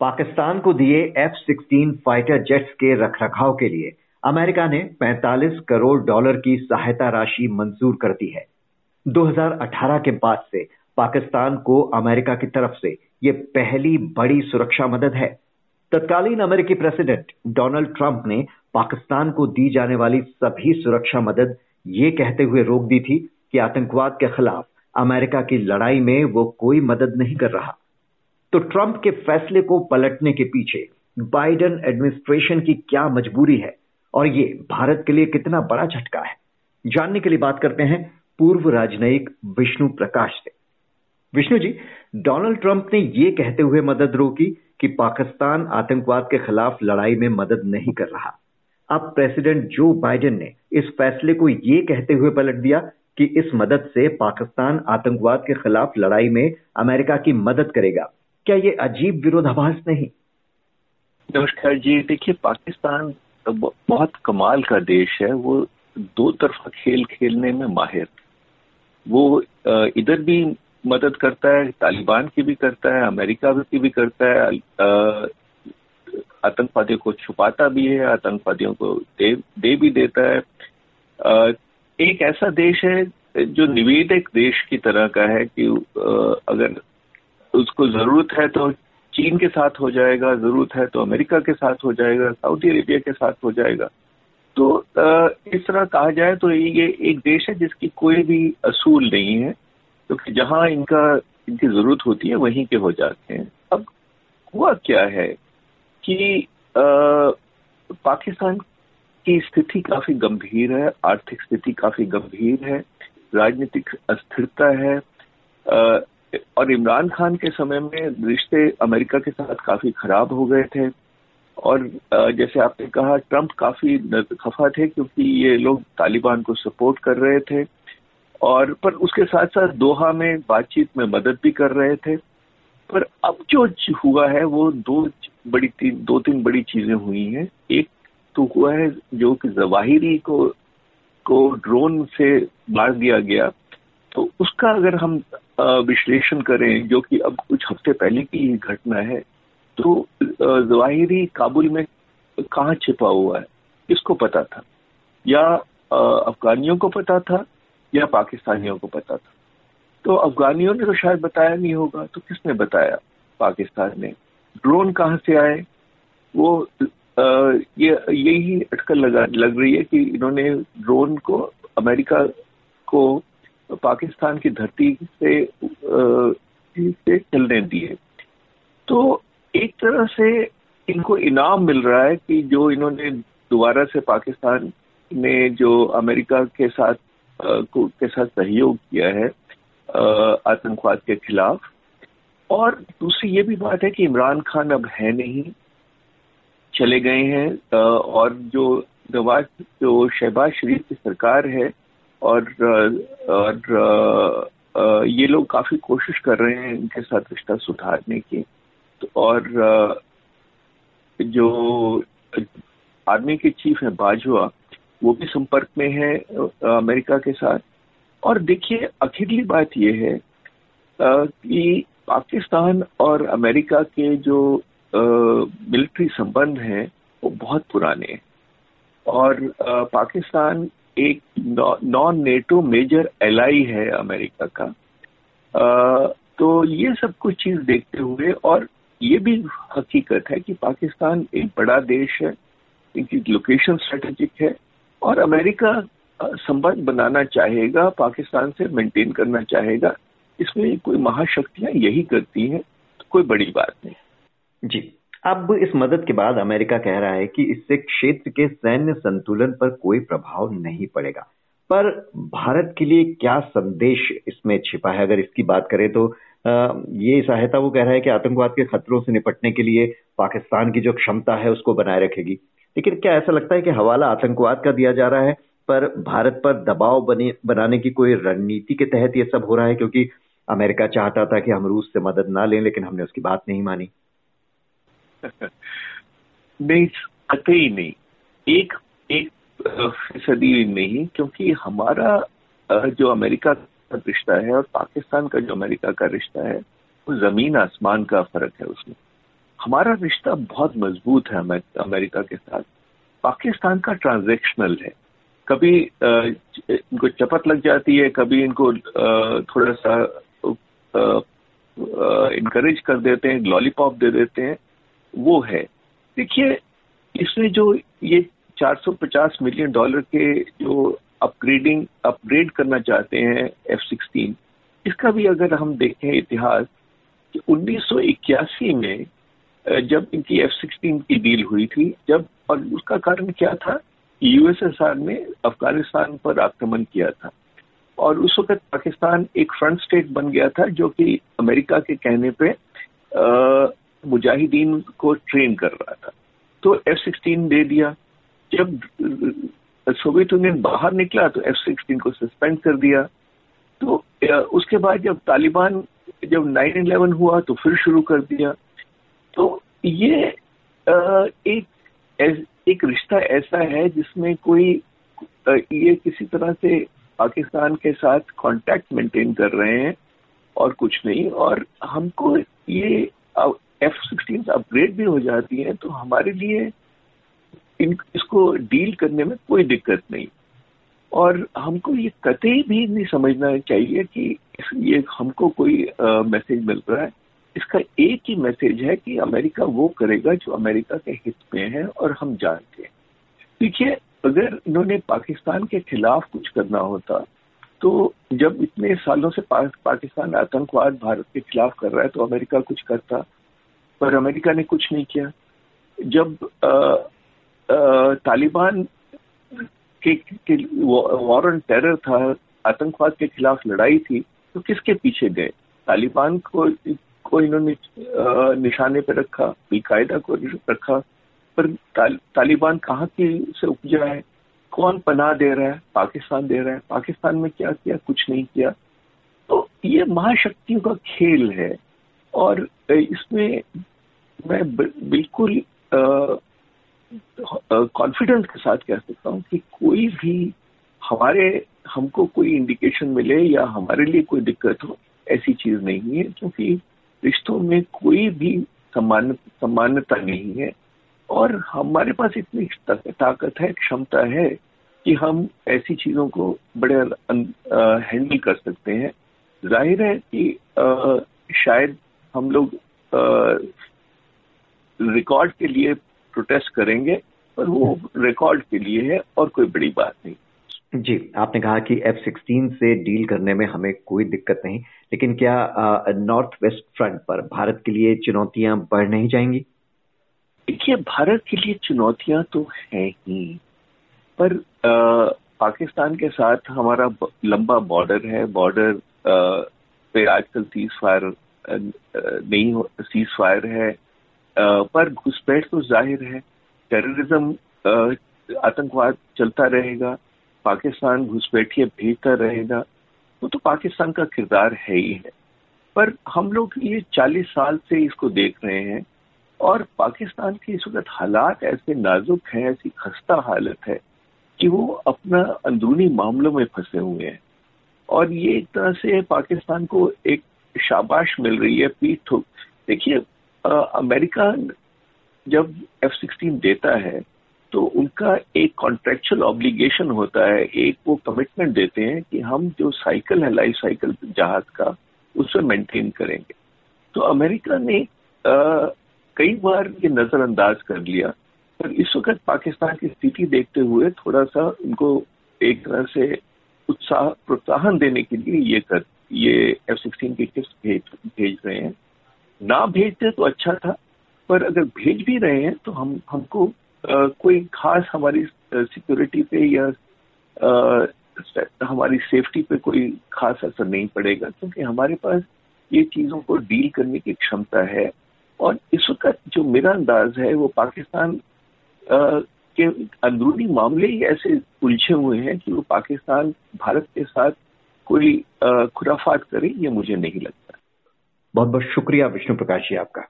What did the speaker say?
पाकिस्तान को दिए F sixteen fighter jets के रखरखाव के लिए, अमेरिका ने 45 करोड़ डॉलर की सहायता राशि मंजूर कर दी है। 2018 के बाद से पाकिस्तान को अमेरिका की तरफ़ से यह पहली बड़ी सुरक्षा मदद है। तत्कालीन अमेरिकी प्रेसिडेंट डोनाल्ड ट्रंप ने पाकिस्तान को दी जाने वाली सभी सुरक्षा मदद ये कहते हुए रोक दी थी कि आतंकवाद के खिलाफ अमेरिका की लड़ाई में वो कोई मदद नहीं कर रहा। तो ट्रंप के फैसले को पलटने के पीछे बाइडन एडमिनिस्ट्रेशन की क्या मजबूरी है और ये भारत के लिए कितना बड़ा झटका है? जानने के लिए बात करते हैं पूर्व राजनयिक विष्णु प्रकाश से। विष्णु जी, डोनाल्ड ट्रंप ने ये कहते हुए मदद रोकी कि पाकिस्तान आतंकवाद के खिलाफ लड़ाई में मदद नहीं कर रहा। अब प्रेसिडेंट जो बाइडेन ने इस फैसले को ये कहते हुए पलट दिया कि इस मदद से पाकिस्तान आतंकवाद के खिलाफ लड़ाई में अमेरिका की मदद करेगा। क्या ये अजीब विरोधाभास नहीं? नमस्कार जी देखिए पाकिस्तान बहुत कमाल का देश है। वो दो तरफा खेल खेलने में माहिर। वो इधर भी मदद करता है तालिबान की भी करता है अमेरिका की भी करता है। आतंकवादियों को छुपाता भी है आतंकवादियों को दे, दे भी देता है। एक ऐसा देश है जो निवेदक देश की तरह का है कि अगर उसको ज़रूरत है तो चीन के साथ हो जाएगा ज़रूरत है तो अमेरिका के साथ हो जाएगा सऊदी अरेबिया के साथ हो जाएगा। तो इस तरह कहा जाए तो ये एक देश है जिसकी कोई भी असूल नहीं है क्योंकि तो जहाँ इनका इनकी ज़रूरत होती है वहीं के हो जाते हैं। अब हुआ क्या है कि आ, पाकिस्तान की स्थिति काफ़ी गंभीर है आर्थिक स्थिति काफ़ी गंभीर है राजनीतिक अस्थिरता है आ, और इमरान खान के समय में रिश्ते अमेरिका के साथ काफ़ी खराब हो गए थे। और जैसे आपने कहा, ट्रंप काफ़ी खफा थे क्योंकि ये लोग तालिबान को सपोर्ट कर रहे थे। और, पर उसके साथ साथ दोहा में बातचीत में मदद भी कर रहे थे। पर अब जो हुआ है, वो दो बड़ी तीन, दो तीन बड़ी चीज़ें हुई हैं। एक तो हुआ है जो कि जवाहिरी को को ड्रोन से मार दिया गया। तो उसका अगर हम विश्लेषण करें जो कि अब कुछ हफ़्ते पहले की ही घटना है तो जवाहिरी काबुल में कहाँ छिपा हुआ है किसको पता था? या अफगानियों को पता था या पाकिस्तानियों को पता था? तो अफगानियों ने तो शायद बताया नहीं होगा तो किसने बताया पाकिस्तान ने? ड्रोन कहाँ से आए? वो आ, ये यही अटकल लगा लग रही है कि इन्होंने ड्रोन को अमेरिका को पाकिस्तान की धरती से से चलने दिए। तो एक तरह से इनको इनाम मिल रहा है कि जो इन्होंने दोबारा से पाकिस्तान ने जो अमेरिका के साथ को, के साथ सहयोग किया है आतंकवाद के खिलाफ। और दूसरी ये भी बात है कि इमरान खान अब है नहीं, चले गए हैं और जो नवाज़, जो शहबाज शरीफ की सरकार है और और ये लोग काफ़ी कोशिश कर रहे हैं इनके साथ रिश्ता सुधारने की। तो और, जो आर्मी के चीफ है बाजवा, वो भी संपर्क में है अमेरिका के साथ। और देखिए अखिरली बात यह है कि पाकिस्तान और अमेरिका के जो मिलिट्री संबंध हैं, वो बहुत पुराने हैं। और पाकिस्तान एक नॉन नेटो मेजर एलाई है अमेरिका का। आ, तो ये सब कुछ चीज़ देखते हुए और ये भी हकीकत है कि पाकिस्तान एक बड़ा देश है इनकी लोकेशन स्ट्रेटेजिक है और अमेरिका संबंध बनाना चाहेगा पाकिस्तान से मेंटेन करना चाहेगा इसमें कोई महाशक्तियाँ यही करती हैं तो कोई बड़ी बात नहीं। अब इस मदद के बाद अमेरिका कह रहा है कि इससे क्षेत्र के सैन्य संतुलन पर कोई प्रभाव नहीं पड़ेगा। पर भारत के लिए क्या संदेश इसमें छिपा है? अगर इसकी बात करें तो ये सहायता वो कह रहा है कि आतंकवाद के खतरों से निपटने के लिए पाकिस्तान की जो क्षमता है उसको बनाए रखेगी। लेकिन क्या ऐसा लगता है कि हवाला आतंकवाद का दिया जा रहा है? पर भारत पर दबाव बने, बनाने की कोई रणनीति के तहत ये सब हो रहा है? क्योंकि अमेरिका चाहता था कि हम रूस से मदद ना लें, लेकिन हमने उसकी बात नहीं मानी। नहीं कतई नहीं। एक एक फ़ीसदी नहीं क्योंकि हमारा जो अमेरिका का रिश्ता है और पाकिस्तान का जो अमेरिका का रिश्ता है, वो ज़मीन आसमान का फ़र्क है उसमें। हमारा रिश्ता बहुत मज़बूत है अमेरिका के साथ। पाकिस्तान का ट्रांजेक्शनल है। कभी इनको चपत लग जाती है, कभी इनको थोड़ा सा इनकरेज कर देते हैं लॉलीपॉप दे देते हैं। वो है। देखिए, इसमें जो ये 450 मिलियन डॉलर के जो अपग्रेडिंग अपग्रेड करना चाहते हैं एफ़ सिक्सटीन इसका भी अगर हम देखें इतिहास, कि उन्नीस सौ इक्यासी में जब इनकी एफ़ सिक्सटीन की डील हुई थी, जब, और उसका कारण क्या था? यूएसएसआर ने अफ़गानिस्तान पर आक्रमण किया था। और उस वक्त पाकिस्तान एक फ्रंट स्टेट बन गया था, जो कि अमेरिका के कहने पे मुजाहिदीन को ट्रेन कर रहा था। तो एफ़ सिक्सटीन दे दिया। जब सोवियत यूनियन बाहर निकला तो एफ़ सिक्सटीन को सस्पेंड कर दिया। तो उसके बाद जब तालिबान, जब नाइन इलेवन हुआ तो फिर शुरू कर दिया। तो ये एक एक रिश्ता ऐसा है जिसमें कोई ये किसी तरह से पाकिस्तान के साथ कांटेक्ट मेंटेन कर रहे हैं और कुछ नहीं। और हमको ये एफ़ सिक्सटीन अपग्रेड भी हो जाती है तो हमारे लिए इन, इसको डील करने में कोई दिक्कत नहीं। और हमको ये कतई भी नहीं समझना चाहिए कि ये हमको कोई मैसेज मिल रहा है। इसका एक ही मैसेज है कि अमेरिका वो करेगा जो अमेरिका के हित में है और हम जानते हैं। देखिए, अगर इन्होंने पाकिस्तान के खिलाफ कुछ करना होता तो जब इतने सालों से पाकिस्तान आतंकवाद भारत के खिलाफ कर रहा है तो अमेरिका कुछ करता। पर अमेरिका ने कुछ नहीं किया। जब तालिबान के, के वॉर ऑन टेरर था आतंकवाद के खिलाफ लड़ाई थी तो किसके पीछे गए? तालिबान को को इन्होंने निशाने पर रखा अलकायदा को रखा पर ताल, तालिबान कहाँ की से उपजा है? कौन पनाह दे रहा है? पाकिस्तान दे रहा है। पाकिस्तान में क्या किया? कुछ नहीं किया। तो ये महाशक्तियों का खेल है। और इसमें मैं बिल्कुल कॉन्फिडेंस के साथ कह सकता हूँ कि कोई भी हमारे हमको कोई इंडिकेशन मिले या हमारे लिए कोई दिक्कत हो ऐसी चीज़ नहीं है क्योंकि रिश्तों में कोई भी सम्मान सम्मानता नहीं है। और हमारे पास इतनी ताकत है क्षमता है कि हम ऐसी चीज़ों को बड़े हैंडल कर सकते हैं। ज़ाहिर है कि आ, शायद हम लोग रिकॉर्ड के लिए प्रोटेस्ट करेंगे पर वो रिकॉर्ड के लिए है और कोई बड़ी बात नहीं। जी आपने कहा कि एफ़ सिक्सटीन से डील करने में हमें कोई दिक्कत नहीं लेकिन क्या नॉर्थ वेस्ट फ्रंट पर भारत के लिए चुनौतियाँ बढ़ नहीं जाएँगी? देखिए भारत के लिए चुनौतियाँ तो हैं ही पर आ, पाकिस्तान के साथ हमारा लंबा बॉर्डर है बॉर्डर पे आजकल सीज फायर नहीं सीज फायर है। पर घुसपैठ तो ज़ाहिर है टेररिज्म आतंकवाद चलता रहेगा, पाकिस्तान घुसपैठिए भेजता रहेगा, वो तो पाकिस्तान का किरदार है ही है। पर हम लोग ये 40 साल से इसको देख रहे हैं और पाकिस्तान के इस वक्त हालात ऐसे नाजुक हैं, ऐसी खस्ता हालत है कि वो अपना अंदरूनी मामलों में फंसे हुए हैं। और ये एक तरह से पाकिस्तान को एक शाबाश मिल रही है पीठ ठोक देखिए अमेरिका जब एफ़ सिक्सटीन देता है तो उनका एक कॉन्ट्रेक्चुअल ऑब्लिगेशन होता है एक वो कमिटमेंट देते हैं कि हम जो साइकिल है लाइफ साइकिल जहाज़ का उसे मेंटेन करेंगे। तो अमेरिका ने आ, कई बार ये नजरअंदाज कर लिया पर इस वक्त पाकिस्तान की स्थिति देखते हुए थोड़ा सा उनको एक तरह से उत्साह प्रोत्साहन देने के लिए ये कर ये एफ़ सिक्सटीन की किस्त भेज भेज रहे हैं? ना भेजते तो अच्छा था पर अगर भेज भी रहे हैं तो हम हमको आ, कोई खास हमारी सिक्योरिटी पे या आ, हमारी सेफ्टी पे कोई खास असर नहीं पड़ेगा क्योंकि हमारे पास ये चीज़ों को डील करने की क्षमता है। और इस वक्त जो मेरा अंदाज है वो पाकिस्तान आ, के अंदरूनी मामले ही ऐसे उलझे हुए हैं कि वो पाकिस्तान भारत के साथ कोई खुराफात करे ये मुझे नहीं लगता। बहुत बहुत शुक्रिया विष्णु प्रकाश जी आपका।